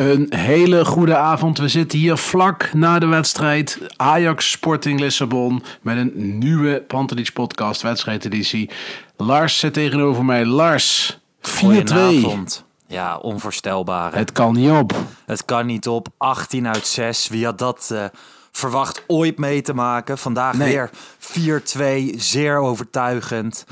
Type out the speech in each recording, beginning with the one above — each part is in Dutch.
Een hele goede avond. We zitten hier vlak na de wedstrijd Ajax Sporting Lissabon met een nieuwe Pantelich podcast wedstrijdeditie. Lars zit tegenover mij. Lars, 4-2. Goedenavond. Ja, onvoorstelbaar. hè. Het kan niet op. Het kan niet op. 18 uit 6. Wie had dat eh, verwacht ooit mee te maken? Vandaag Nee. weer 4-2. Zeer overtuigend.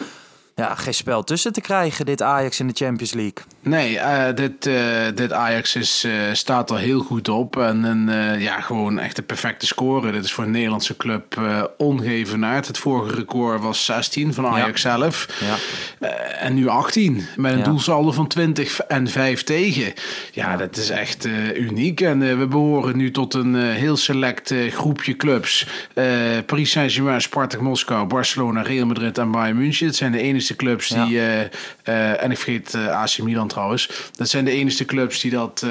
Ja, geen spel tussen te krijgen, dit Ajax in de Champions League. Nee, eh, dit, eh, dit Ajax is, eh, staat er heel goed op. En een, ja, gewoon echt een perfecte score. Dit is voor een Nederlandse club eh ongevenaard. Het vorige record was 16 van Ajax zelf. Ja. En nu 18. Met een Ja. doelsaldo van 20 en 5 tegen. Ja, dat is echt uniek. En we behoren nu tot een heel select groepje clubs. Paris Saint-Germain, Spartak Moskou, Barcelona, Real Madrid en Bayern München. Dat zijn de enige clubs Ja. die... eh, eh, en ik vergeet eh, AC Milan trouwens. Dat zijn de enige clubs die dat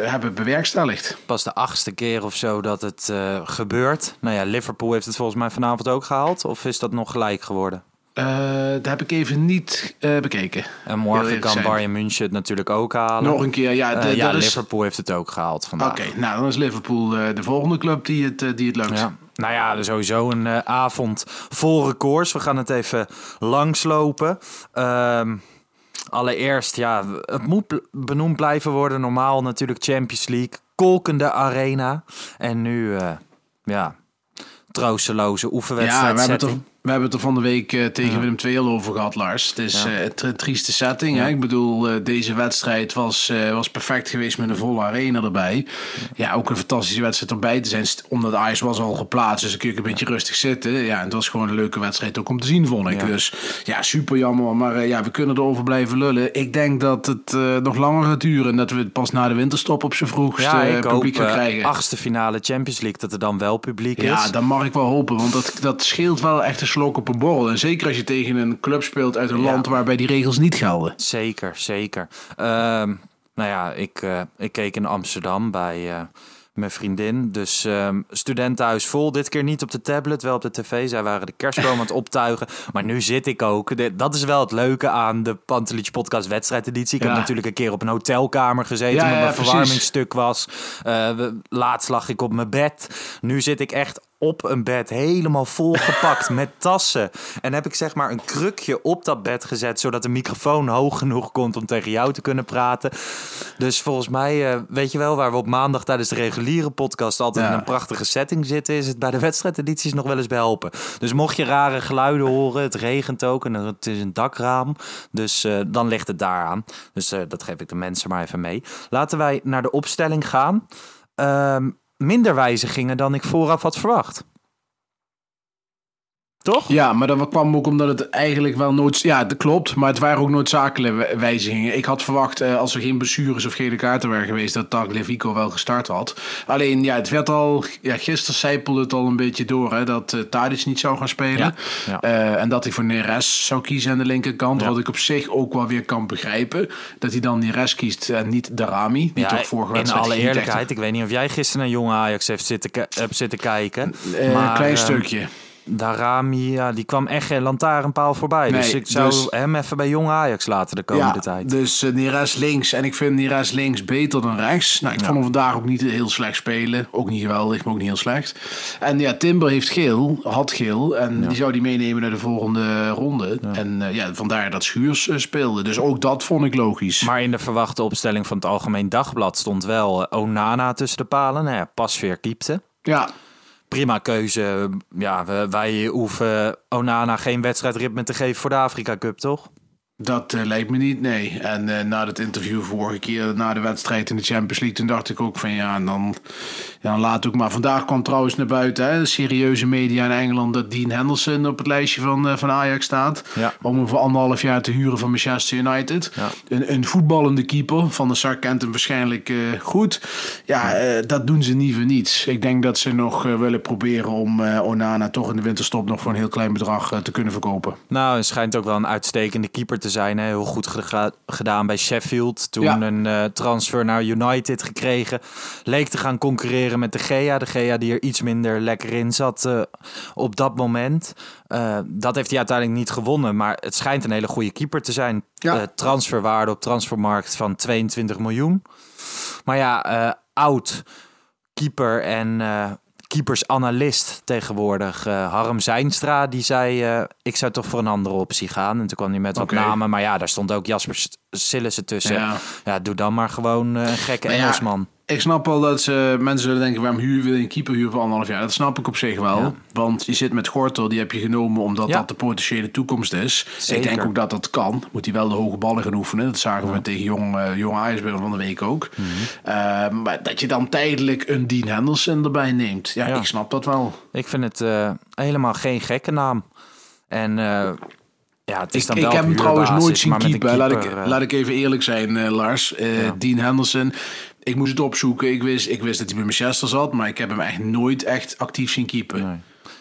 hebben bewerkstelligd. Pas de achtste keer of zo dat het gebeurt. Nou ja, Liverpool heeft het volgens mij vanavond ook gehaald. Of is dat nog gelijk geworden? Dat heb ik even niet bekeken. En morgen kan. Bayern München het natuurlijk ook halen. Nog een keer, ja. De- ja, is- Liverpool heeft het ook gehaald vandaag. Oké, nou dan is Liverpool de volgende club die het, die het lukt. Ja. Nou ja, sowieso een eh, avond vol records. We gaan het even langslopen. Ehm, allereerst, ja, het moet benoemd blijven worden. Normaal natuurlijk Champions League, kolkende arena. En nu, eh, ja, troosteloze Ja, oefenwedstrijd. we hebben. We hebben het er van de week eh, tegen Willem II al over gehad, Lars. Het is Ja. eh, een tri- trieste setting. Hè? Ik bedoel, eh, deze wedstrijd was, eh, was perfect geweest met een volle arena erbij. Ja, ook een fantastische wedstrijd om bij te zijn. Omdat Ajax was al geplaatst, dus dan kun je een beetje rustig zitten. Ja, en het was gewoon een leuke wedstrijd ook om te zien, vond ik. Ja. Dus ja, super jammer. Maar eh, ja, we kunnen erover blijven lullen. Ik denk dat het eh, nog langer gaat duren. En dat we het pas na de winterstop op z'n vroegst Ja, eh, ik hoop publiek gaan eh, krijgen. achtste finale Champions League, dat er dan wel publiek Ja, is. dat mag ik wel hopen, want dat, dat scheelt wel echt een slok op een borrel. En zeker als je tegen een club speelt uit een Ja. land waarbij die regels niet gelden. Zeker, zeker. Ehm, nou ja, ik, eh, ik keek in Amsterdam bij eh, mijn vriendin. Dus ehm studentenhuis vol. Dit keer niet op de tablet, wel op de tv. Zij waren de kerstboom aan het optuigen. Maar nu zit ik ook. Dat is wel het leuke aan de Pantelich podcast wedstrijdeditie. Ik Ja. heb natuurlijk een keer op een hotelkamer gezeten. Ja, omdat mijn precies. verwarmingsstuk was. Eh, laatst lag ik op mijn bed. Nu zit ik echt op een bed helemaal volgepakt met tassen. En heb ik zeg maar een krukje op dat bed gezet, zodat de microfoon hoog genoeg komt om tegen jou te kunnen praten. Dus volgens mij, eh, weet je wel, waar we op maandag tijdens de reguliere podcast altijd Ja. in een prachtige setting zitten, is het bij de wedstrijdedities nog wel eens behelpen. Dus mocht je rare geluiden horen, het regent ook en het is een dakraam, dus eh, dan ligt het daaraan. Dus eh, dat geef ik de mensen maar even mee. Laten wij naar de opstelling gaan. Ehm, minder wijzigingen dan ik vooraf had verwacht. Toch? Ja, maar dat kwam ook omdat het eigenlijk wel nooit... Ja, dat klopt, maar het waren ook noodzakelijke wij- wijzigingen. Ik had verwacht, eh, als er geen blessures of gele kaarten waren geweest... dat Tagliafico wel gestart had. Alleen, ja, het werd al... Ja, gisteren zijpelde het al een beetje door, hè, dat Tadic niet zou gaan spelen. Ja, ja. Eh, en dat hij voor Neres zou kiezen aan de linkerkant. Ja. Wat ik op zich ook wel weer kan begrijpen. Dat hij dan Neres kiest en niet Darami. Die toch vorige in alle echt- eerlijkheid, ik weet niet of jij gisteren naar jonge Ajax heeft zitten, hebt zitten kijken. Eh, Een maar, klein ehm, stukje. Darami, ja, die kwam echt geen lantaarnpaal voorbij. Nee, dus ik zou dus- hem even bij jong Ajax laten de komende ja, tijd. Dus uh, Neres links. En ik vind Neres links beter dan rechts. Nou, ik vond hem vandaag ook niet heel slecht spelen. Ook niet geweldig, maar ook niet heel slecht. En ja, Timber heeft geel, had geel. En die zou die meenemen naar de volgende ronde. En eh, ja, vandaar dat Schuurs eh, speelde. Dus ook dat vond ik logisch. Maar in de verwachte opstelling van het Algemeen Dagblad stond wel Onana tussen de palen. Nou ja, Pasveer keepte. ja, prima keuze. Ja, wij hoeven Onana geen wedstrijdritme te geven voor de Afrika Cup, toch? Dat eh, lijkt me niet, nee. En eh, na dat interview vorige keer, na de wedstrijd in de Champions League, toen dacht ik ook van ja, en dan, ja, dan laat ook maar. Vandaag kwam trouwens naar buiten, hè, de serieuze media in Engeland, dat Dean Henderson op het lijstje van, eh, van Ajax staat. Ja. Om hem voor anderhalf jaar te huren van Manchester United. Ja. Een, een voetballende keeper, Van de Sar kent hem waarschijnlijk goed. Ja, dat doen ze niet voor niets. Ik denk dat ze nog willen proberen om Onana toch in de winterstop nog voor een heel klein bedrag te kunnen verkopen. Nou, hij schijnt ook wel een uitstekende keeper te zijn. Hè? Heel goed geda- gedaan bij Sheffield. Toen Ja. een eh, transfer naar United gekregen. Leek te gaan concurreren met de Gea. De Gea die er iets minder lekker in zat eh, op dat moment. Eh, dat heeft hij uiteindelijk niet gewonnen. Maar het schijnt een hele goede keeper te zijn. Ja. Transferwaarde op transfermarkt van 22 miljoen. Maar ja, oud keeper en keepersanalist tegenwoordig. eh, Harm Zijnstra, die zei... eh, ik zou toch voor een andere optie gaan. En toen kwam hij met wat namen. Maar ja, daar stond ook Jasper Sillissen tussen. Ja. Ja. doe dan maar gewoon eh, een gekke Maar Engelsman. Ik snap wel dat ze, mensen zullen denken, waarom huur wil je een keeper huren voor anderhalf jaar? Dat snap ik op zich wel. Ja. Want je zit met Gortel, die heb je genomen omdat Ja. dat de potentiële toekomst is. Zeker. Ik denk ook dat dat kan. Moet hij wel de hoge ballen gaan oefenen. Dat zagen we tegen jong, eh jong van de week ook. Mhm. Eh, maar dat je dan tijdelijk een Dean Henderson erbij neemt. Ja, ik snap dat wel. Ik vind het eh, helemaal geen gekke naam. En eh, ja, het is Ik, dan ik wel heb hem trouwens nooit zien. Laat ik, keeper, laat ik even eerlijk zijn, Lars. Eh, Dean Henderson. Ik moest het opzoeken. Ik wist, ik wist dat hij bij Manchester zat. Maar ik heb hem echt nooit echt actief zien keepen. Nee.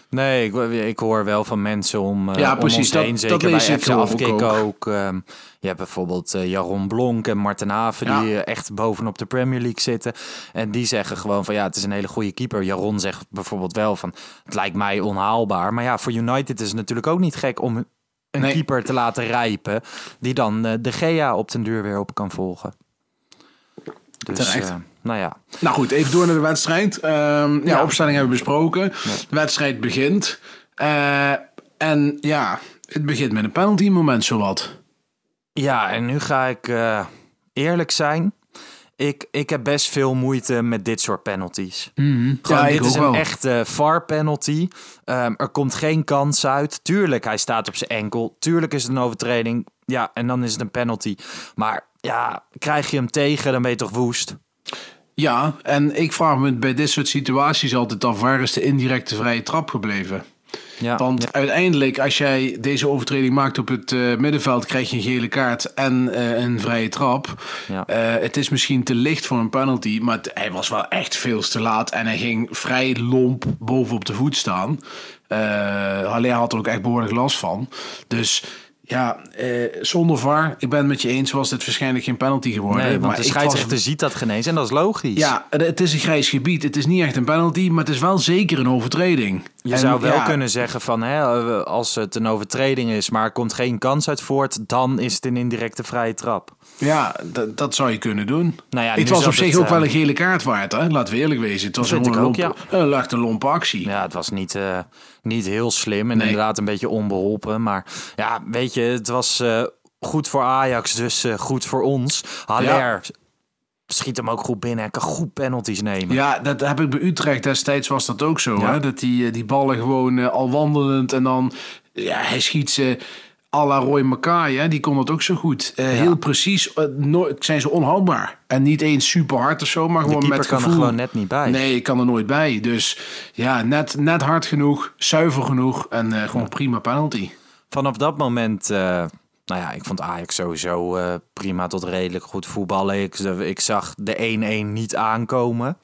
Nee, ik, ik hoor wel van mensen om, eh Ja, om precies, ons dat- heen. dat Zeker lees bij FC Afkik ook. ook. Ehm, je hebt bijvoorbeeld eh, Jaron Blonk en Marten Haven... Ja. die eh, echt bovenop de Premier League zitten. En die zeggen gewoon van ja, het is een hele goede keeper. Jaron zegt bijvoorbeeld wel van het lijkt mij onhaalbaar. Maar ja, voor United is het natuurlijk ook niet gek om een Nee. keeper te laten rijpen... die dan de Gea op den duur weer op kan volgen. Dus, eh, nou ja, Nou goed, even door naar de wedstrijd. Ehm, ja, Ja. opstelling hebben we besproken. De wedstrijd begint. Eh, en ja, het begint met een penalty moment zowat. Ja, en nu ga ik eh, eerlijk zijn. Ik, ik heb best veel moeite met dit soort penalties. Gewoon, Ja, dit is een wel. echte VAR-penalty. Ehm, er komt geen kans uit. Tuurlijk, hij staat op zijn enkel. Tuurlijk is het een overtreding. Ja, en dan is het een penalty. Maar ja, krijg je hem tegen, dan ben je toch woest. Ja, en ik vraag me bij dit soort situaties altijd af... waar is de indirecte vrije trap gebleven? Ja, Want ja. uiteindelijk, als jij deze overtreding maakt op het eh, middenveld... krijg je een gele kaart en eh, een vrije trap. Ja. Eh, het is misschien te licht voor een penalty... maar het- hij was wel echt veel te laat... en hij ging vrij lomp bovenop de voet staan. Haller had er ook echt behoorlijk last van. Dus... Ja, eh, zonder VAR, ik ben het met je eens, was dit waarschijnlijk geen penalty geworden. Nee, want maar de was- scheidsrechter ziet dat geen eens en dat is logisch. ja, het is een grijs gebied. Het is niet echt een penalty, maar het is wel zeker een overtreding. Je En zou wel ja, kunnen zeggen van hè, eh, als het een overtreding is, maar er komt geen kans uit voort, dan is het een indirecte vrije trap. Ja, dat, zou je kunnen doen. Nou ja, het was op zich het, ook wel eh, een gele kaart waard, hè? laten we eerlijk wezen. Het was een, ook, lompe, een, een lompe actie. Ja, het was niet, eh, niet heel slim en Nee. inderdaad een beetje onbeholpen. Maar ja, weet je, het was eh, goed voor Ajax, dus eh, goed voor ons. Haller schiet hem ook goed binnen. Hij kan goed penalties nemen. Ja, dat heb ik bij Utrecht destijds was dat ook zo. Ja. Hè? Dat die, eh, die ballen gewoon al wandelend en dan... Ja, hij schiet ze à la Roy Mackay, hè? die kon dat ook zo goed. Eh, Heel precies, eh, nooit, zijn ze onhoudbaar. En niet eens super hard of zo, maar gewoon met kan er gewoon net niet bij. Nee, ik kan er nooit bij. Dus ja, net, net hard genoeg, zuiver genoeg en eh, gewoon prima penalty. Vanaf dat moment, eh, nou ja, ik vond Ajax sowieso eh, prima tot redelijk goed voetballen. Ik, ik zag de 1-1 niet aankomen.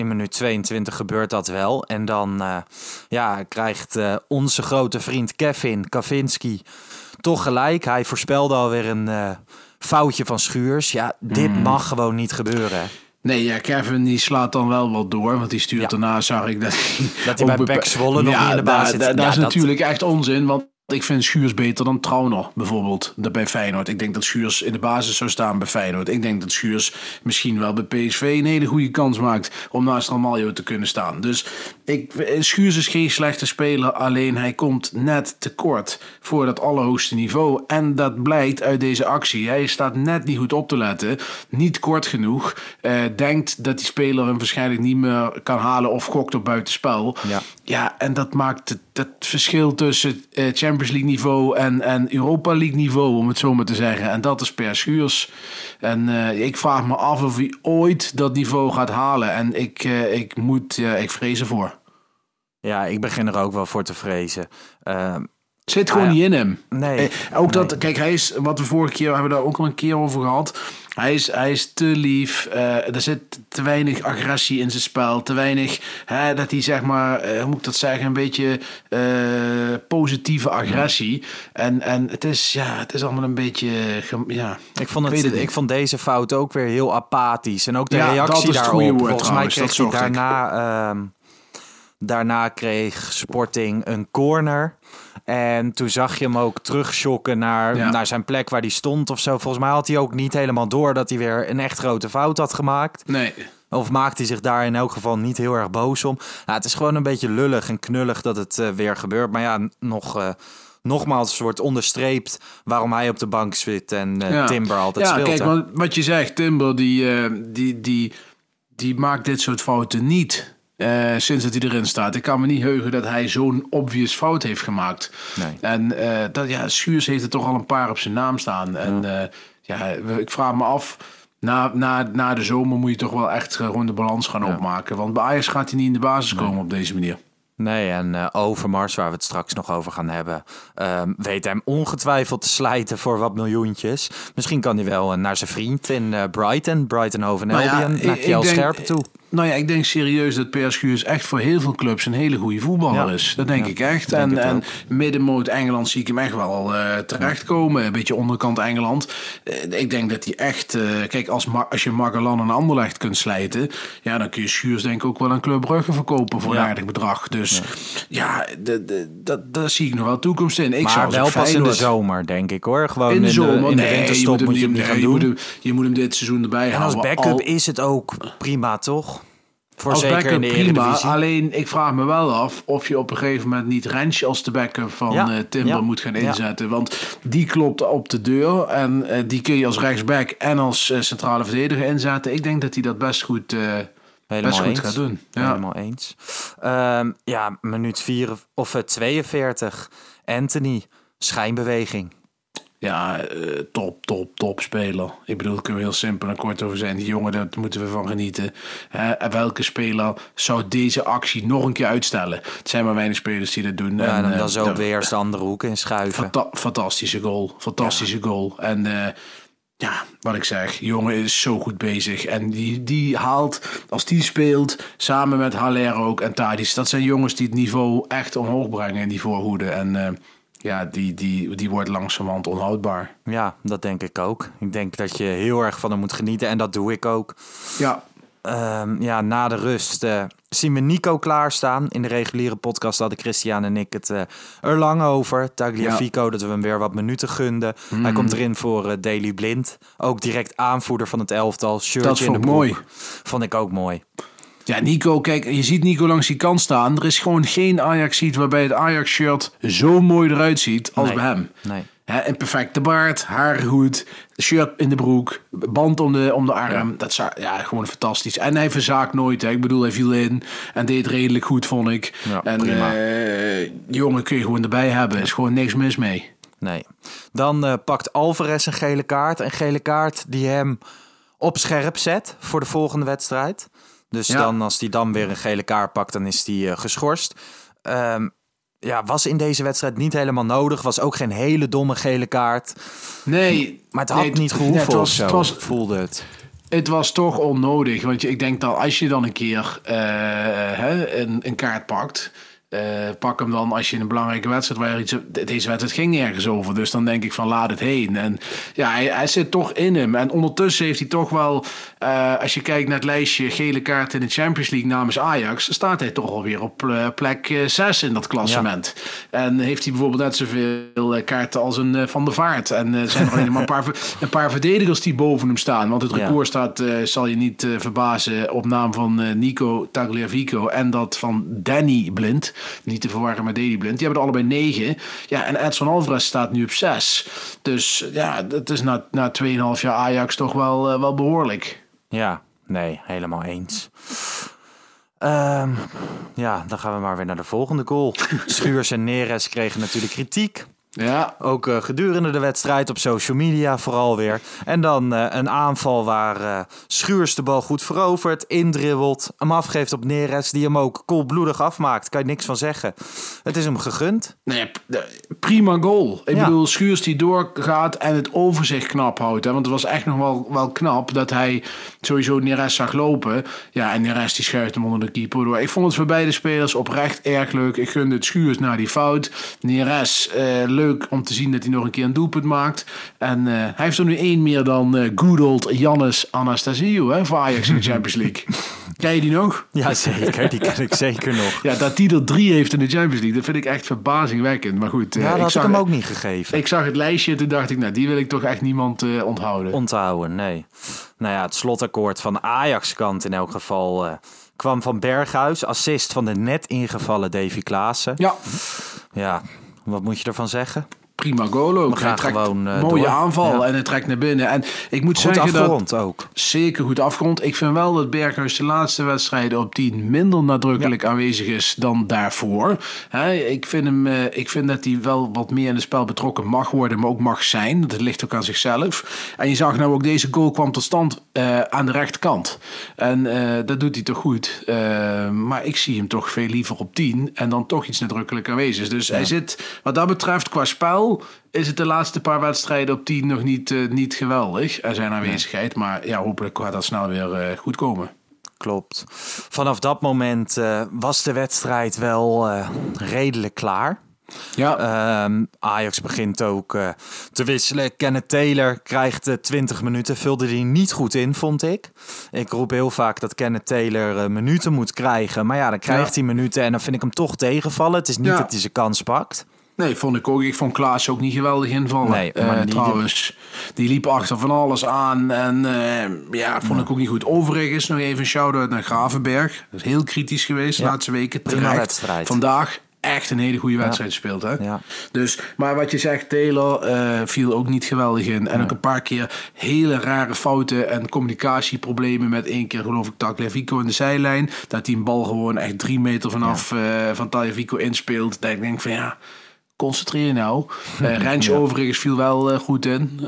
In minuut 22 gebeurt dat wel. En dan eh, ja, krijgt eh, onze grote vriend Kevin Kavinski toch gelijk. Hij voorspelde alweer een eh, foutje van Schuurs. Ja, dit Hmm. mag gewoon niet gebeuren. Nee, ja, Kevin die slaat dan wel wat door. Want die stuurt Ja. daarna, zag ik dat Dat hij bij PEC Zwolle ja, in de zit. daar- Dat is natuurlijk echt onzin. Want ik vind Schuurs beter dan Trauner bijvoorbeeld. Bij Feyenoord. Ik denk dat Schuurs in de basis zou staan bij Feyenoord. Ik denk dat Schuurs misschien wel bij PSV een hele goede kans maakt om naast Ramaljo te kunnen staan. Dus Ik, Schuurs is geen slechte speler, alleen hij komt net tekort voor dat allerhoogste niveau. En dat blijkt uit deze actie. Hij staat net niet goed op te letten, niet kort genoeg. eh, denkt dat die speler hem waarschijnlijk niet meer kan halen of gokt op buitenspel. Ja. ja en dat maakt het, verschil tussen eh, Champions League niveau en, en Europa League niveau, om het zo maar te zeggen. En dat is per Schuurs. En eh, ik vraag me af of hij ooit dat niveau gaat halen. En ik, eh, ik moet, ik vrees ervoor. Ja, ik begin er ook wel voor te vrezen. Ehm, Zit gewoon Ah, niet in hem. nee. Eh, ook dat, nee. kijk, hij is, wat we vorige keer hebben we daar ook al een keer over gehad. Hij is, hij is te lief. eh, er zit te weinig agressie in zijn spel. Te weinig, hè, dat hij zeg maar, eh, hoe moet ik dat zeggen, een beetje positieve agressie. En, en het is, ja, het is allemaal een beetje, ja. Ik vond, het, ik vond deze fout ook weer heel apathisch. En ook de Ja, dat reactie daarop. Volgens mij kreeg dat hij daarna... daarna kreeg Sporting een corner. En toen zag je hem ook terugschokken naar, Ja. naar zijn plek waar hij stond of zo. Volgens mij had hij ook niet helemaal door dat hij weer een echt grote fout had gemaakt. Nee. Of maakt hij zich daar in elk geval niet heel erg boos om. Nou, het is gewoon een beetje lullig en knullig dat het eh, weer gebeurt. Maar ja, nog, eh, nogmaals wordt onderstreept waarom hij op de bank zit en Ja. Timber altijd ja, speelt. kijk, hè. want wat je zegt, Timber, die, die, die, die maakt dit soort fouten niet. Eh, sinds dat hij erin staat. Ik kan me niet heugen dat hij zo'n obvious fout heeft gemaakt. Nee. En eh, dat, ja, Schuurs heeft er toch al een paar op zijn naam staan. En eh, ja, ik vraag me af. Na, na, na de zomer moet je toch wel echt gewoon de balans gaan opmaken. Want bij Ajax gaat hij niet in de basis komen op deze manier. Nee, en Overmars, waar we het straks nog over gaan hebben, ehm, weet hem ongetwijfeld te slijten voor wat miljoentjes. Misschien kan hij wel naar zijn vriend in Brighton, Brighton Nou ja, Albion, ik- naar Kjell Scherpen toe. Nou ja, ik denk serieus dat Per Schuurs echt voor heel veel clubs een hele goede voetballer Ja. is. Dat denk Ja, ik echt. denk en en middenmoot Engeland zie ik hem echt wel eh, terechtkomen. Een beetje onderkant Engeland. Eh, ik denk dat hij echt... eh, kijk, als, als je Magellan en Anderlecht kunt slijten... Ja, dan kun je Schuurs denk ik ook wel een Club Brugge verkopen voor een aardig bedrag. Dus ja, de, de, dat, daar zie ik nog wel toekomst in. Ik maar zou wel als pas in de zomer, denk ik hoor. Gewoon In de zomer, in de nee, winterstop je moet je hem, het niet nee, gaan je moet doen. hem, je moet hem dit seizoen erbij En als houden. backup Al- is het ook prima, toch? Voor als zeker backup in de prima. Alleen ik vraag me wel af of je op een gegeven moment niet Rensje als de backup van Ja, eh, Timber ja, moet gaan ja. inzetten. Want die klopt op de deur en eh, die kun je als rechtsback en als eh, centrale verdediger inzetten. Ik denk dat hij dat best goed, Helemaal best goed eens. gaat doen. Ja. Helemaal eens. Ehm, ja, minuut 4 of eh, 42. Anthony, schijnbeweging. Ja, eh, top, top, top speler. Ik bedoel, daar kunnen we heel simpel en kort over zijn. Die jongen, daar moeten we van genieten. Hè, welke speler zou deze actie nog een keer uitstellen? Het zijn maar weinig spelers die dat doen. Ja, en en, dan eh, zo weer de andere hoek in schuiven. Fanta- fantastische goal. Fantastische goal. En eh, ja, wat ik zeg, jongen is zo goed bezig. En die, die haalt, als die speelt, samen met Haller ook en Tadic. Dat zijn jongens die het niveau echt omhoog brengen in die voorhoede. En ja, die, die, die wordt langzamerhand onhoudbaar. Ja, dat denk ik ook. Ik denk dat je heel erg van hem moet genieten en dat doe ik ook. Ja, Ehm, ja, na de rust eh, zien we Nico klaarstaan. In de reguliere podcast hadden Christian en ik het eh, er lang over. Tagliafico, dat we hem weer wat minuten gunden. Mhm. Hij komt erin voor eh Daily Blind. Ook direct aanvoerder van het elftal. Shirtje Dat in vond de broek. mooi. Vond ik ook mooi. Ja, Nico, kijk, je ziet Nico langs die kant staan. Er is gewoon geen Ajax-ziet waarbij het Ajax-shirt zo mooi eruit ziet als Nee. bij hem. Nee. Een perfecte baard, haar goed, shirt in de broek, band om de, om de arm. Dat is ja, gewoon fantastisch. En hij verzaakt nooit. Hè. Ik bedoel, hij viel in en deed redelijk goed, vond ik. Ja, en prima. eh, jongen kun je gewoon erbij hebben. Er is gewoon niks mis mee. Nee. Dan eh, pakt Alvarez een gele kaart. Een gele kaart die hem op scherp zet voor de volgende wedstrijd. Dus Ja. dan, als hij dan weer een gele kaart pakt, dan is hij eh, geschorst. Ehm, ja, was in deze wedstrijd niet helemaal nodig. Was ook geen hele domme gele kaart. Nee, Maar het had nee, niet nee, gehoeven het was, Het voelde het. Het was toch onnodig. Want je, ik denk dat als je dan een keer eh, hè, een, een kaart pakt. Eh, pak hem dan als je in een belangrijke wedstrijd waar iets. Deze wedstrijd ging nergens over. Dus dan denk ik van laat het heen. En ja, hij, hij zit toch in hem. En ondertussen heeft hij toch wel. eh, als je kijkt naar het lijstje gele kaart in de Champions League namens Ajax, staat hij toch alweer op eh, plek 6 in dat klassement. En heeft hij bijvoorbeeld net zoveel kaarten als een Van der Vaart. En er zijn er alleen maar een paar, een paar verdedigers die boven hem staan. Want het Ja. record staat, zal je niet verbazen, op naam van Nico Tagliafico en dat van Danny Blind. Niet te verwarren met Danny Blind. Die hebben er allebei negen. Ja, en Edson Alvarez staat nu op zes. Dus ja, dat is na, na 2,5 jaar Ajax toch wel, eh, wel behoorlijk. Ja, nee, helemaal eens. Ehm, ja, dan gaan we maar weer naar de volgende goal. Schuurs en Neres kregen natuurlijk kritiek. Ja, Ook eh, gedurende de wedstrijd op social media vooral weer. En dan eh, een aanval waar eh, Schuurs de bal goed verovert, indribbelt, hem afgeeft op Neres, die hem ook koelbloedig afmaakt. Kan je niks van zeggen. Het is hem gegund. Nee, prima goal. Ik Ja. bedoel, Schuurs die doorgaat en het overzicht knap houdt. Hè? Want het was echt nog wel, wel knap dat hij sowieso Neres zag lopen. Ja, en Neres die schuift hem onder de keeper door. Ik vond het voor beide spelers oprecht erg leuk. Ik gunde het Schuurs naar die fout. Neres, eh, leuk om te zien dat hij nog een keer een doelpunt maakt. En eh, hij heeft er nu één meer dan eh good old Jannis Anastasiou hè, voor Ajax in de Champions League. Ken je die nog? Ja, zeker. Die ken ik zeker nog. Ja, dat hij er drie heeft in de Champions League, dat vind ik echt verbazingwekkend. Maar goed, eh, Ja, dat had ik zag, hem ook niet gegeven. ik zag het lijstje en toen dacht ik, nou, die wil ik toch echt niemand onthouden. Onthouden, nee. Nou ja, het slotakkoord van Ajax-kant in elk geval kwam van Berghuis. Assist van de net ingevallen Davy Klaassen. ja, Ja, wat moet je ervan zeggen? prima goal ook. Hij trekt gewoon, eh, mooie door. aanval Ja. en hij trekt naar binnen. En ik moet Goed zeggen dat... ook. Zeker goed afgerond. Ik vind wel dat Berghuis de laatste wedstrijden op 10 minder nadrukkelijk aanwezig is dan daarvoor. Ik, vind hem, eh, ik vind dat hij wel wat meer in het spel betrokken mag worden, maar ook mag zijn. Dat ligt ook aan zichzelf. En je zag nou ook deze goal kwam tot stand eh, aan de rechterkant. En eh, dat doet hij toch goed. Eh, maar ik zie hem toch veel liever op 10 en dan toch iets nadrukkelijk aanwezig. Dus hij zit, wat dat betreft, qua spel is het de laatste paar wedstrijden op 10 nog niet, niet geweldig. Er zijn aanwezigheid, maar ja, hopelijk gaat dat snel weer goed komen. Klopt. Vanaf dat moment was de wedstrijd wel redelijk klaar. Ja, Ehm, Ajax begint ook eh, te wisselen. Kenneth Taylor krijgt eh, 20 minuten. Vulde die niet goed in, vond ik. Ik roep heel vaak dat Kenneth Taylor eh, minuten moet krijgen. Maar ja, dan krijgt hij minuten en dan vind ik hem toch tegenvallen. Het is niet Ja. dat hij zijn kans pakt. nee, vond ik ook. Ik vond Klaas ook niet geweldig invallen. Nee, maar Eh, trouwens, die liep achter van alles aan. En eh, ja, vond ik ook niet goed. Overigens nog even een shout-out naar Gravenberg. Dat is heel kritisch geweest de Ja, laatste weken. prima Terecht. wedstrijd. Vandaag echt een hele goede wedstrijd gespeeld. Hè? Ja. Dus, maar wat je zegt, Taylor eh, viel ook niet geweldig in. En ook een paar keer hele rare fouten en communicatieproblemen. Met één keer geloof ik Tagliafico in de zijlijn. Dat hij een bal gewoon echt drie meter vanaf eh, van Tagliafico inspeelt. Dat ik denk van ja, concentreer je nou. Rens overigens viel wel goed in.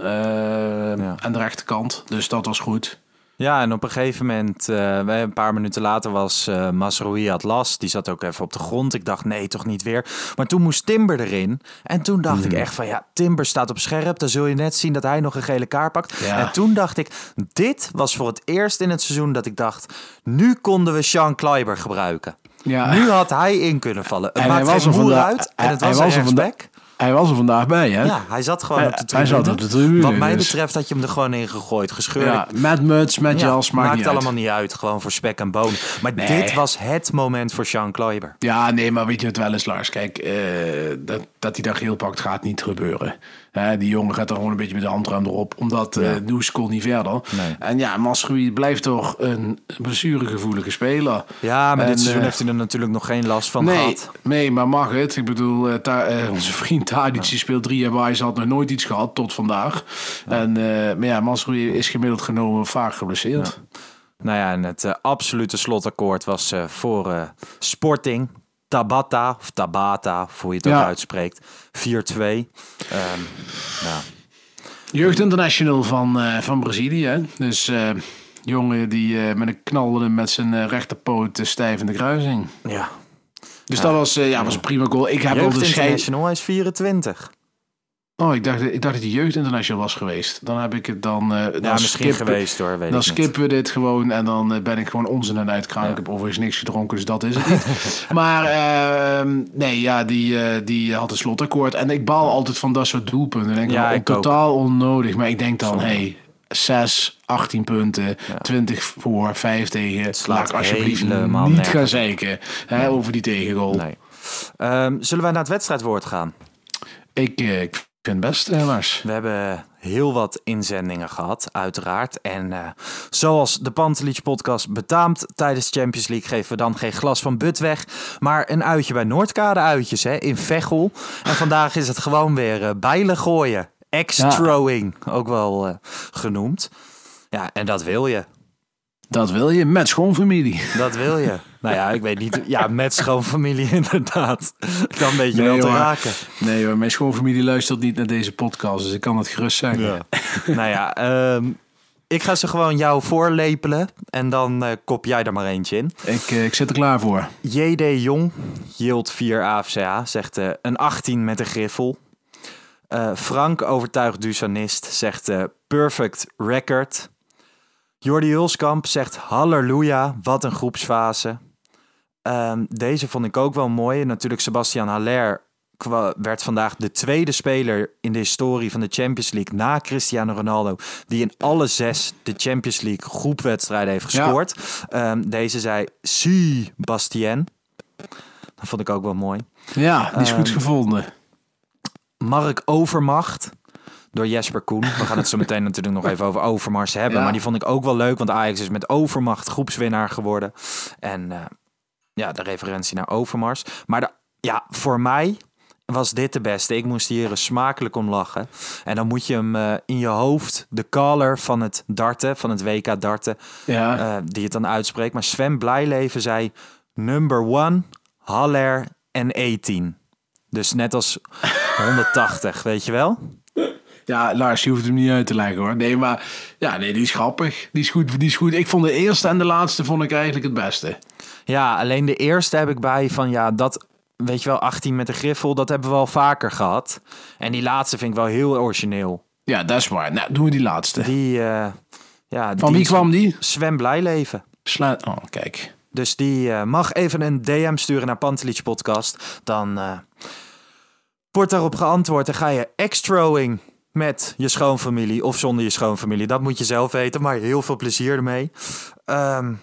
Aan de rechterkant. Dus dat was goed. Ja, en op een gegeven moment, eh, een paar minuten later was uh, had last. Die zat ook even op de grond. Ik dacht, nee, toch niet weer. Maar toen moest Timber erin. En toen dacht ik echt van, ja, Timber staat op scherp. Dan zul je net zien dat hij nog een gele kaart pakt. Ja. En toen dacht ik, dit was voor het eerst in het seizoen dat ik dacht... nu konden we Sean Kleiber gebruiken. Ja. Nu had hij in kunnen vallen. Het En hij maakt was geen er moer uit. En het hij was, was een rechtsback. Hij was er vandaag bij, hè? Ja, hij zat gewoon Hij- op de hij tribune. zat op de tribune, Wat mij dus. betreft had je hem er gewoon in gegooid. Gescheurd. Ja, met muts, met Ja, jas, maakt, maakt niet uit. allemaal niet uit. Gewoon voor spek en bonen. Maar Nee. dit was het moment voor Sean Kleiber. Ja, nee, maar weet je het wel eens, Lars? Kijk, eh, dat, dat hij daar geel pakt, gaat niet gebeuren. Hè, die jongen gaat er gewoon een beetje met de handrem erop, omdat eh Noes kon niet verder. Nee. En ja, Masrui blijft toch een blessuregevoelige speler. Ja, maar En, dit seizoen eh, heeft hij er natuurlijk nog geen last van Nee, gehad. nee, maar mag het? Ik bedoel, eh, Ta- onze vriend Tadic speelt drie jaar bij. Ze had nog nooit iets gehad tot vandaag. En, maar ja, Masrui is gemiddeld genomen vaak geblesseerd. Nou ja, en het absolute slotakkoord was voor Sporting. Tabata, of Tabata, of hoe je het ook uitspreekt. 4-2. Ehm, nou, Jeugd International van, eh, van Brazilië. hè. Dus eh, jongen die eh, met een knalde met zijn rechterpoot stijf in de kruising. ja. Dus dat was, ja, was een prima goal. Ik heb al Jeugd de. International, hij is 24. Oh, ik dacht, ik dacht dat die jeugd international was geweest. Dan heb ik het dan. dan Ja, misschien skippen- geweest hoor, weet Dan ik niet. skippen we dit gewoon en dan eh, ben ik gewoon onzin aan het uitgaan. Ik heb overigens niks gedronken, dus dat is het niet. maar ehm, nee, ja, die, eh, die had een slotakkoord. En ik baal altijd van dat soort doelpunten. Ik denk, Ja, ja, ik ook. totaal onnodig. Maar ik denk dan, hey, 6, 18 punten, 20 voor, 5 tegen. slaat Laat ik alsjeblieft helemaal niet nergens gaan zeiken hè, over die tegengoal. Nee. Ehm, zullen wij naar het wedstrijdwoord gaan? Ik, ik vind het best, eh, Lars. We hebben heel wat inzendingen gehad, uiteraard. En eh, zoals de Pantelich podcast betaamt tijdens de Champions League... geven we dan geen glas van but weg, maar een uitje bij Noordkade uitjes hè, in Veghel. En vandaag is het gewoon weer eh bijlen gooien. Ex-throwing, ook wel eh, genoemd. Ja, en dat wil je. Dat wil je met schoonfamilie. Dat wil je. nou ja, ik weet niet. Ja, met schoonfamilie inderdaad. Dan weet je Nee, wel te hoor. raken. Nee hoor, mijn schoonfamilie luistert niet naar deze podcast, dus ik kan het gerust zeggen. nou ja, ehm, ik ga ze gewoon jou voorlepelen. En dan eh, kop jij er maar eentje in. Ik, eh, ik zit er klaar voor. JD Jong, Yield 4 AFCA, zegt eh, een 18 met een griffel. Frank, overtuigd Dusanist, zegt perfect record. Jordi Hulskamp zegt halleluja, wat een groepsfase. Ehm, deze vond ik ook wel mooi. Natuurlijk Sebastian Haller werd vandaag de tweede speler in de historie van de Champions League na Cristiano Ronaldo die in alle zes de Champions League groepwedstrijden heeft Ja. gescoord. Ehm, deze zei Si Bastien. Dat vond ik ook wel mooi. Ja, die is goed Ehm, gevonden. Mark Overmacht door Jesper Koen. We gaan het zo meteen natuurlijk nog even over Overmars hebben. Ja. Maar die vond ik ook wel leuk, want Ajax is met Overmacht groepswinnaar geworden. En eh, ja, de referentie naar Overmars. Maar de, ja, voor mij was dit de beste. Ik moest hier smakelijk om lachen. En dan moet je hem eh, in je hoofd, de caller van het darten, van het WK darten, Ja. eh, die het dan uitspreekt. Maar Sven Blijleven zei number one, Haller en 18. Dus net als 180, weet je wel? Ja, Lars, je hoeft hem niet uit te leggen hoor. Nee, maar ja, nee, die is grappig. Die is goed. Die is goed. Ik vond de eerste en de laatste vond ik eigenlijk het beste. Ja, alleen de eerste heb ik bij van ja, dat weet je wel, 18 met de griffel, dat hebben we al vaker gehad. En die laatste vind ik wel heel origineel. Ja, dat is waar. Nou, doen we die laatste. Die, eh, ja, Van die wie kwam die? Sven Blijleven. Sluit. Oh, kijk. Dus die eh, mag even een DM sturen naar Pantelich Podcast. Dan eh, wordt daarop geantwoord en ga je extroing met je schoonfamilie of zonder je schoonfamilie. Dat moet je zelf weten, maar heel veel plezier ermee. Ehm,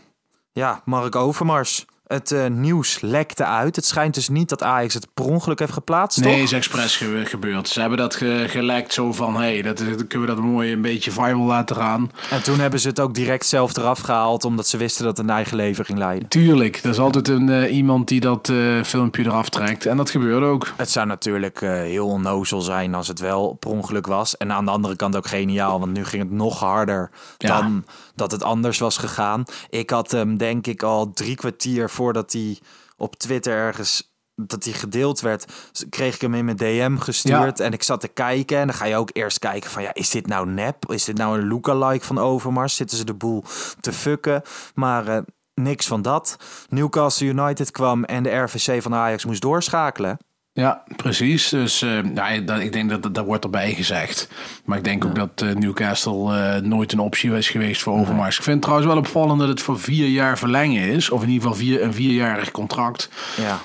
ja, Mark Overmars. Het eh, nieuws lekte uit. Het schijnt dus niet dat Ajax het per ongeluk heeft geplaatst, Nee, toch? is expres ge- gebeurd. Ze hebben dat ge- gelekt zo van, hé, hey, dat, dan kunnen we dat mooi een beetje viral laten gaan. En toen hebben ze het ook direct zelf eraf gehaald, omdat ze wisten dat het een eigen leven ging leiden. Tuurlijk, er is altijd een, eh, iemand die dat eh, filmpje eraf trekt. En dat gebeurde ook. Het zou natuurlijk eh, heel onnozel zijn als het wel per ongeluk was. En aan de andere kant ook geniaal, want nu ging het nog harder Ja. dan dat het anders was gegaan. Ik had hem denk ik al drie kwartier voordat hij op Twitter ergens dat hij gedeeld werd, kreeg ik hem in mijn DM gestuurd en ik zat te kijken en dan ga je ook eerst kijken van ja, is dit nou nep? Is dit nou een lookalike van Overmars? Zitten ze de boel te fucken? Maar eh, niks van dat. Newcastle United kwam en de RVC van Ajax moest doorschakelen. Ja, precies. Dus ja, dat, ik denk dat dat, wordt erbij gezegd. Maar ik denk ook dat eh, Newcastle eh, nooit een optie is geweest voor Overmars. Ik vind het trouwens wel opvallend dat het voor vier jaar verlengen is. Of in ieder geval vier, een vierjarig contract. Ja.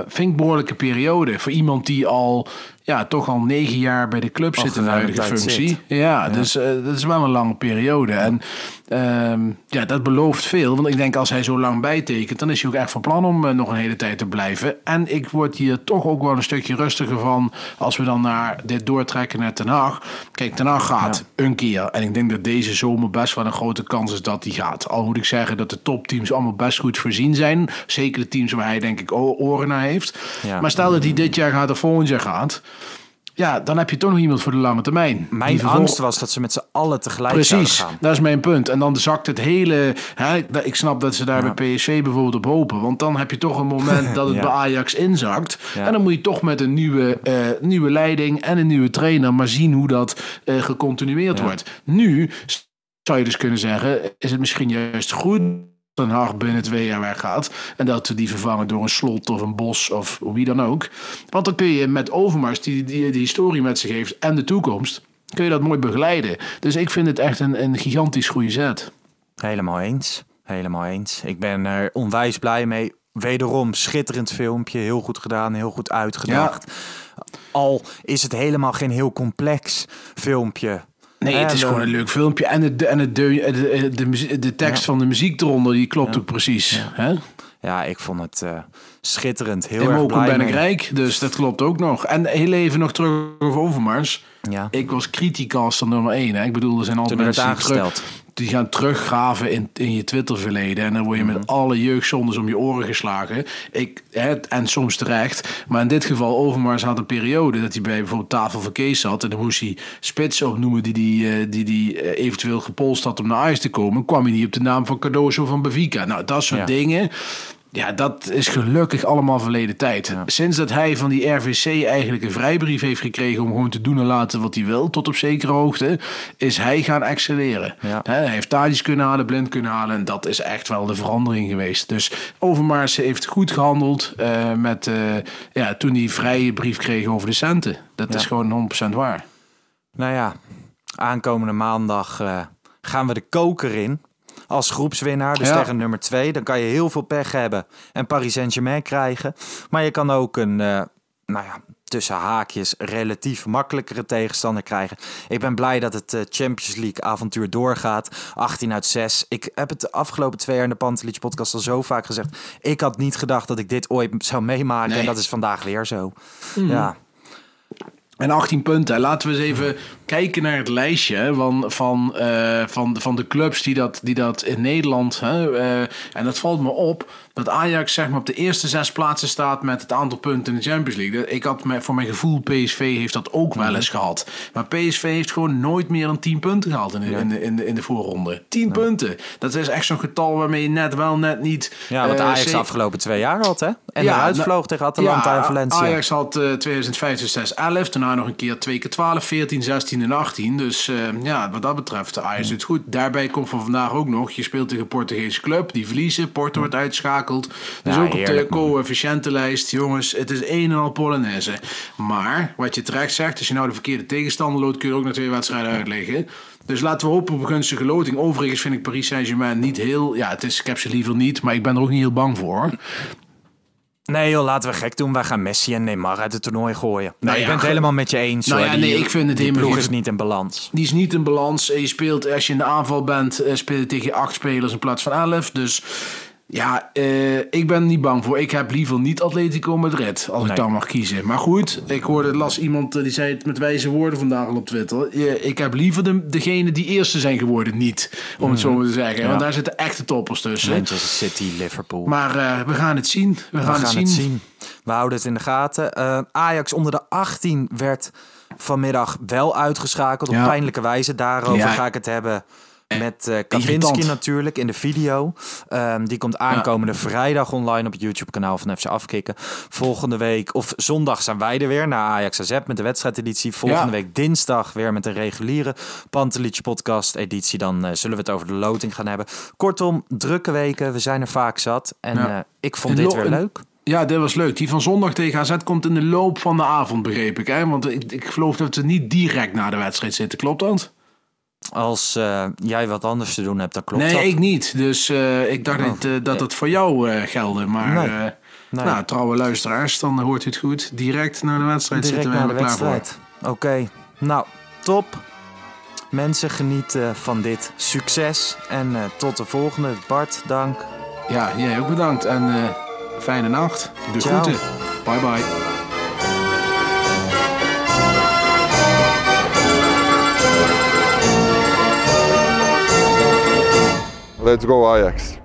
Vind ik een behoorlijke periode. Voor iemand die al, ja, toch al negen jaar bij de club Al zit in de huidige functie. zit. Ja, dus eh, dat is wel een lange periode. En ehm, ja, dat belooft veel. Want ik denk als hij zo lang bijtekent, dan is hij ook echt van plan om eh, nog een hele tijd te blijven. En ik word hier toch ook wel een stukje rustiger van als we dan naar dit doortrekken naar Ten Haag. Kijk, Ten Haag gaat een keer. En ik denk dat deze zomer best wel een grote kans is dat hij gaat. Al moet ik zeggen dat de topteams allemaal best goed voorzien zijn. Zeker de teams waar hij denk ik oren naar heeft. Ja. Maar stel dat hij dit jaar gaat of volgend jaar gaat. Ja, dan heb je toch nog iemand voor de lange termijn. Mijn angst was dat ze met z'n allen tegelijk Precies, gaan. dat is mijn punt. En dan zakt het hele. Hè, ik snap dat ze daar Ja. bij PSV bijvoorbeeld op hopen. Want dan heb je toch een moment dat het Ja. bij Ajax inzakt. Ja. En dan moet je toch met een nieuwe, eh, nieuwe leiding en een nieuwe trainer maar zien hoe dat eh, gecontinueerd wordt. Nu zou je dus kunnen zeggen: is het misschien juist goed Ten Hag binnen twee jaar weggaat. En dat we die vervangen door een slot of een bos of wie dan ook. Want dan kun je met Overmars, die, die die historie met zich heeft en de toekomst, kun je dat mooi begeleiden. Dus ik vind het echt een, een gigantisch goede zet. Helemaal eens. Helemaal eens. Ik ben er onwijs blij mee. Wederom schitterend filmpje. Heel goed gedaan, heel goed uitgedacht. Al is het helemaal geen heel complex filmpje. Nee, het is de- gewoon een leuk filmpje. En, het, en het, de, de, de, muzie- de tekst van de muziek eronder, die klopt ook precies. Hè? Ja, ik vond het eh, schitterend. Heel En erg blij ben ik rijk, dus dat klopt ook nog. En heel even nog terug over Overmars. Ja. Ik was criticaster nummer 1. Hè? Ik bedoel, er zijn altijd Toen mensen die, terug, die gaan teruggraven in, in je Twitter-verleden. En dan word je Mhm. met alle jeugdzondes om je oren geslagen. Ik, hè, en soms terecht. Maar in dit geval, Overmars had een periode dat hij bij bijvoorbeeld Tafel van Kees zat. En dan moest hij spitsen opnoemen die die, eh, die, die eh, eventueel gepolst had om naar Ajax te komen. Kwam hij niet op de naam van Cardoso van Benfica. Nou, dat soort Ja. dingen. Ja, dat is gelukkig allemaal verleden tijd. Sinds dat hij van die RVC eigenlijk een vrijbrief heeft gekregen om gewoon te doen en laten wat hij wil, tot op zekere hoogte, is hij gaan. Ja. Hè, hij heeft Thadis kunnen halen, blind kunnen halen en dat is echt wel de verandering geweest. Dus Overmars heeft goed gehandeld eh, met, eh, ja, toen hij vrije brief kreeg over de centen. Dat Ja. is gewoon 100% waar. Nou ja, aankomende maandag eh, gaan we de koker in. Als groepswinnaar, dus Ja. tegen nummer 2. Dan kan je heel veel pech hebben en Paris Saint-Germain krijgen. Maar je kan ook een, eh, nou ja, tussen haakjes relatief makkelijkere tegenstander krijgen. Ik ben blij dat het eh, Champions League avontuur doorgaat. 18 uit 6. Ik heb het de afgelopen twee jaar in de Pantelich podcast al zo vaak gezegd. Ik had niet gedacht dat ik dit ooit zou meemaken. Nee. En dat is vandaag weer zo. Mhm. Ja, En 18 punten. Laten we eens even kijken naar het lijstje van, van, eh, van, van de clubs die dat, die dat in Nederland. Hè, eh, en dat valt me op dat Ajax zeg maar, op de eerste zes plaatsen staat met het aantal punten in de Champions League. Ik had voor mijn gevoel, PSV heeft dat ook wel eens gehad. Maar PSV heeft gewoon nooit meer dan 10 punten gehaald in de, in de, in de, in de voorronde. 10 punten. Dat is echt zo'n getal waarmee je net wel, net niet. ja wat eh, Ajax de afgelopen twee jaar had, hè? En Ja, eruit nou, vloog tegen Atalanta ja, en Valencia. Ajax had eh 2005, 6, 11. Daarna nog een keer 2 keer 12, 14, 16 en 18. Dus eh, ja, wat dat betreft, Ajax doet goed. Daarbij komt van vandaag ook nog, je speelt tegen een Portugese club. Die verliezen, Porto wordt Dus Ja, ook op de coëfficiëntenlijst, jongens, het is een en al Polonaise. Maar, wat je terecht zegt, als je nou de verkeerde tegenstander loopt, kun je ook naar twee wedstrijden uitleggen. Dus laten we hopen op een gunstige loting. Overigens vind ik Paris Saint-Germain niet heel... Ja, het is, ik heb ze liever niet, maar ik ben er ook niet heel bang voor. Nee joh, laten we gek doen. Wij gaan Messi en Neymar uit het toernooi gooien. Nee, Nou ik ja, ben het helemaal met je eens. Nou ja, Die- nee, ik vind het die helemaal ploeg geen- is niet in balans. Die is niet in balans. Je speelt, als je in de aanval bent, eh, speel je tegen acht spelers in plaats van elf. Dus ja, eh, ik ben niet bang voor. Ik heb liever niet Atletico Madrid, als Nee. ik dan mag kiezen. Maar goed, ik hoorde, las iemand eh, die zei het met wijze woorden vandaag al op Twitter. Ik heb liever de, degene die eerste zijn geworden niet, om het zo maar te zeggen. Ja. Want daar zitten echte toppers tussen. Manchester City, Liverpool. Maar eh, we gaan het zien. We, we gaan, gaan het zien. het zien. We houden het in de gaten. Ajax onder de 18 werd vanmiddag wel uitgeschakeld. Ja. Op pijnlijke wijze. Daarover Ja. ga ik het hebben. Met eh Kavinski natuurlijk in de video. Ehm, die komt aankomende vrijdag online op het YouTube kanaal van FC Afkikken. Volgende week, of zondag zijn wij er weer naar Ajax AZ met de wedstrijdeditie. Volgende Ja. week dinsdag weer met een reguliere Pantelich podcast editie. Dan eh, zullen we het over de loting gaan hebben. Kortom, drukke weken. We zijn er vaak zat. En Ja. eh, ik vond dit weer leuk. Ja, dit was leuk. Die van zondag tegen AZ komt in de loop van de avond, begreep ik. Hè? Want ik, ik geloof dat we niet direct na de wedstrijd zitten. Klopt dat? Als eh, jij wat anders te doen hebt, dan klopt nee, dat. ik niet. Dus eh, ik dacht Oh. niet, eh, dat het voor jou gelde. Maar Nee. Nee. nou, trouwe luisteraars, dan hoort u het goed. Direct na de wedstrijd Direct zitten we er klaar voor. Oké, nou, top. Mensen genieten van dit succes. En tot de volgende. Bart, dank. Ja, jij ook bedankt. En fijne nacht. De Ciao. groeten. Bye bye. Let's go Ajax.